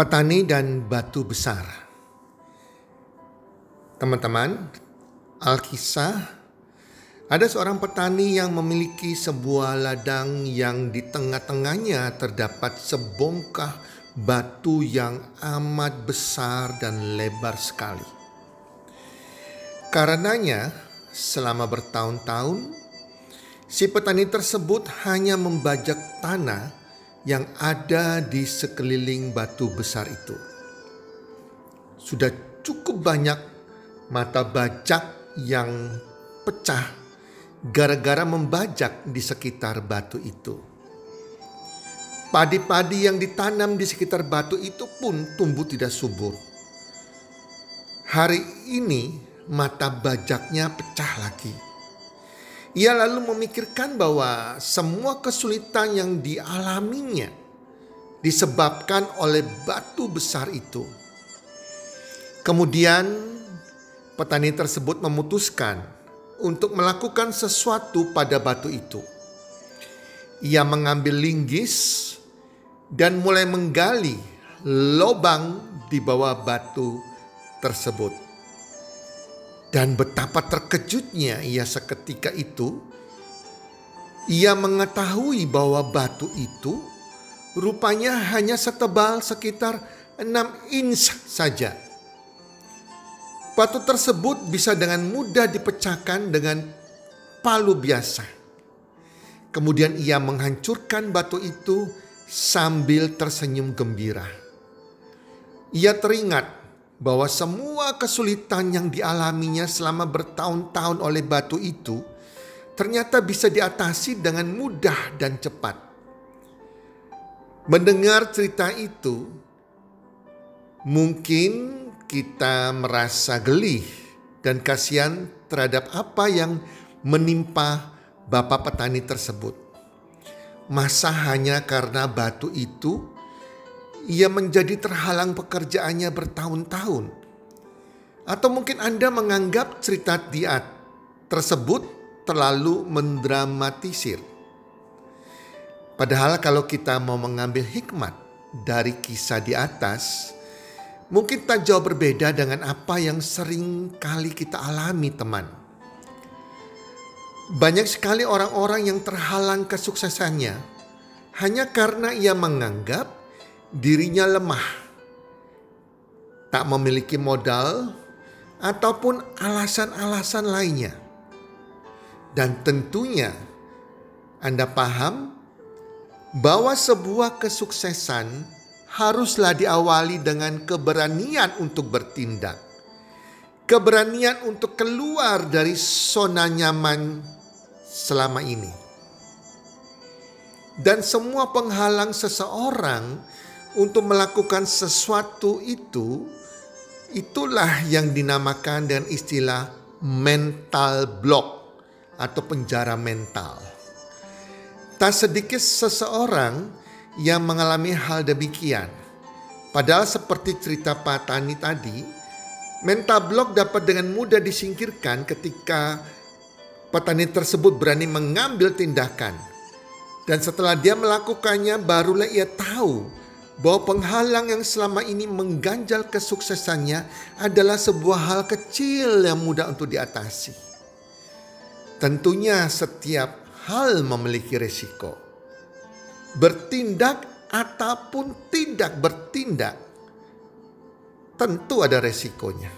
Petani dan batu besar. Teman-teman, Alkisah ada seorang petani yang memiliki sebuah ladang yang di tengah-tengahnya terdapat sebongkah batu yang amat besar dan lebar sekali. Karenanya, selama bertahun-tahun, si petani tersebut hanya membajak tanah yang ada di sekeliling batu besar itu. Sudah cukup banyak mata bajak yang pecah gara-gara membajak di sekitar batu itu. Padi-padi yang ditanam di sekitar batu itu pun tumbuh tidak subur. Hari ini mata bajaknya pecah lagi ia lalu memikirkan bahwa semua kesulitan yang dialaminya disebabkan oleh batu besar itu. Kemudian petani tersebut memutuskan untuk melakukan sesuatu pada batu itu. Ia mengambil linggis dan mulai menggali lubang di bawah batu tersebut. Dan betapa terkejutnya ia seketika itu. Ia mengetahui bahwa batu itu rupanya hanya setebal sekitar 6 inch saja. Batu tersebut bisa dengan mudah dipecahkan dengan palu biasa. Kemudian ia menghancurkan batu itu sambil tersenyum gembira. Ia teringat bahwa semua kesulitan yang dialaminya selama bertahun-tahun oleh batu itu ternyata bisa diatasi dengan mudah dan cepat. Mendengar cerita itu, mungkin kita merasa gelih dan kasihan terhadap apa yang menimpa bapak petani tersebut. Masa hanya karena batu itu ia menjadi terhalang pekerjaannya bertahun-tahun. Atau mungkin Anda menganggap cerita dia tersebut terlalu mendramatisir. Padahal kalau kita mau mengambil hikmat dari kisah di atas, mungkin tak jauh berbeda dengan apa yang sering kali kita alami teman. Banyak sekali orang-orang yang terhalang kesuksesannya hanya karena ia menganggap dirinya lemah, tak memiliki modal, ataupun alasan-alasan lainnya. Dan tentunya Anda paham bahwa sebuah kesuksesan haruslah diawali dengan keberanian untuk bertindak. Keberanian untuk keluar dari zona nyaman selama ini. Dan semua penghalang seseorang untuk melakukan sesuatu itu, itulah yang dinamakan dengan istilah mental block atau penjara mental. Tak sedikit seseorang yang mengalami hal demikian. Padahal seperti cerita Pak Tani tadi, mental block dapat dengan mudah disingkirkan ketika petani tersebut berani mengambil tindakan. Dan setelah dia melakukannya barulah ia tahu bahwa penghalang yang selama ini mengganjal kesuksesannya adalah sebuah hal kecil yang mudah untuk diatasi. Tentunya setiap hal memiliki resiko. Bertindak ataupun tidak bertindak tentu ada resikonya.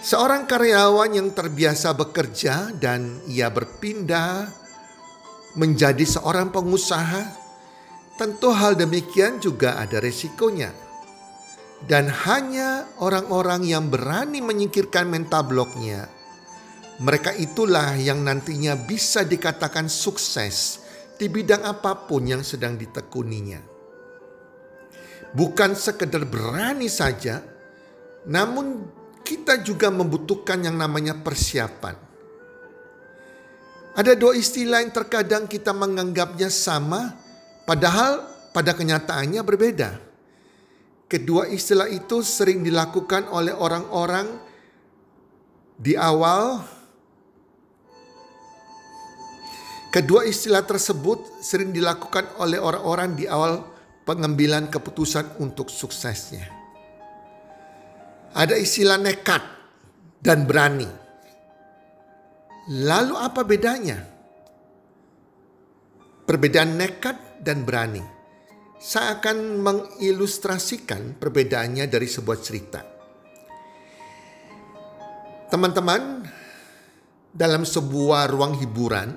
Seorang karyawan yang terbiasa bekerja dan ia berpindah menjadi seorang pengusaha, tentu hal demikian juga ada resikonya. Dan hanya orang-orang yang berani menyingkirkan mental bloknya, mereka itulah yang nantinya bisa dikatakan sukses di bidang apa pun yang sedang ditekuninya. Bukan sekedar berani saja, namun kita juga membutuhkan yang namanya persiapan. Ada dua istilah yang terkadang kita menganggapnya sama, padahal pada kenyataannya berbeda. Kedua istilah itu sering dilakukan oleh orang-orang di awal. Kedua istilah tersebut sering dilakukan oleh orang-orang di awal pengambilan keputusan untuk suksesnya. Ada istilah nekat dan berani. Lalu apa bedanya? Perbedaan nekat dan berani. Saya akan mengilustrasikan perbedaannya dari sebuah cerita. Teman-teman, dalam sebuah ruang hiburan,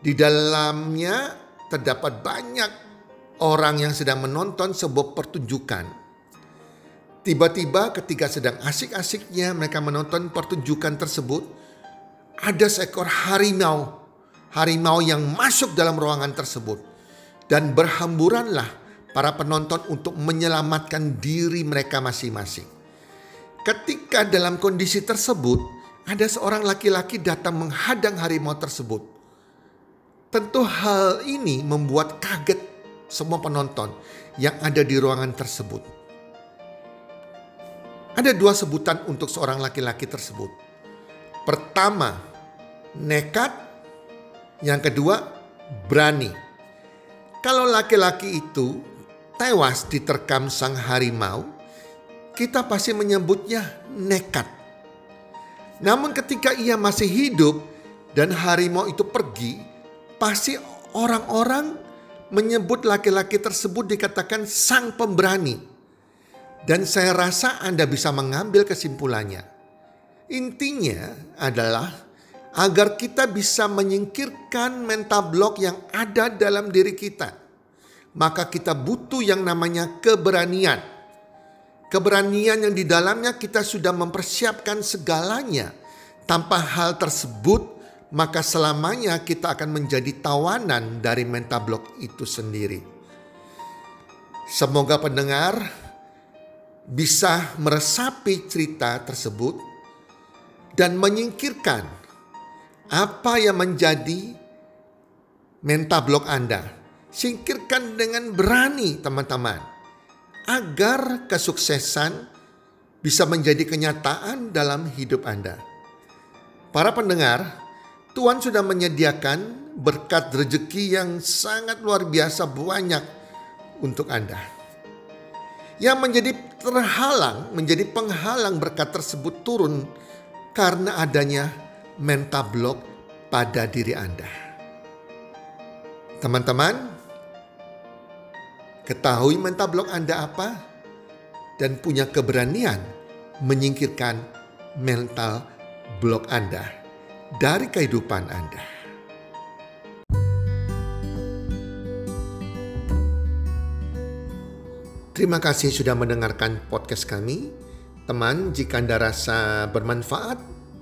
di dalamnya terdapat banyak orang yang sedang menonton sebuah pertunjukan Tiba-tiba ketika sedang asik-asiknya mereka menonton pertunjukan tersebut, ada seekor harimau. Harimau yang masuk dalam ruangan tersebut. Dan berhamburanlah para penonton untuk menyelamatkan diri mereka masing-masing. Ketika dalam kondisi tersebut, ada seorang laki-laki datang menghadang harimau tersebut. Tentu hal ini membuat kaget semua penonton yang ada di ruangan tersebut. Ada dua sebutan untuk seorang laki-laki tersebut. Pertama, nekat. Yang kedua, berani. Kalau laki-laki itu tewas diterkam sang harimau, kita pasti menyebutnya nekat. Namun ketika ia masih hidup dan harimau itu pergi, pasti orang-orang menyebut laki-laki tersebut dikatakan sang pemberani dan saya rasa Anda bisa mengambil kesimpulannya. Intinya adalah agar kita bisa menyingkirkan mental block yang ada dalam diri kita. Maka kita butuh yang namanya keberanian. Keberanian yang di dalamnya kita sudah mempersiapkan segalanya. Tanpa hal tersebut, maka selamanya kita akan menjadi tawanan dari mental block itu sendiri. Semoga pendengar bisa meresapi cerita tersebut dan menyingkirkan apa yang menjadi mental blok Anda. Singkirkan dengan berani teman-teman agar kesuksesan bisa menjadi kenyataan dalam hidup Anda. Para pendengar, Tuhan sudah menyediakan berkat rezeki yang sangat luar biasa banyak untuk Anda yang menjadi terhalang, menjadi penghalang berkat tersebut turun karena adanya mental block pada diri Anda. Teman-teman, ketahui mental block Anda apa dan punya keberanian menyingkirkan mental block Anda dari kehidupan Anda. Terima kasih sudah mendengarkan podcast kami. Teman, jika Anda rasa bermanfaat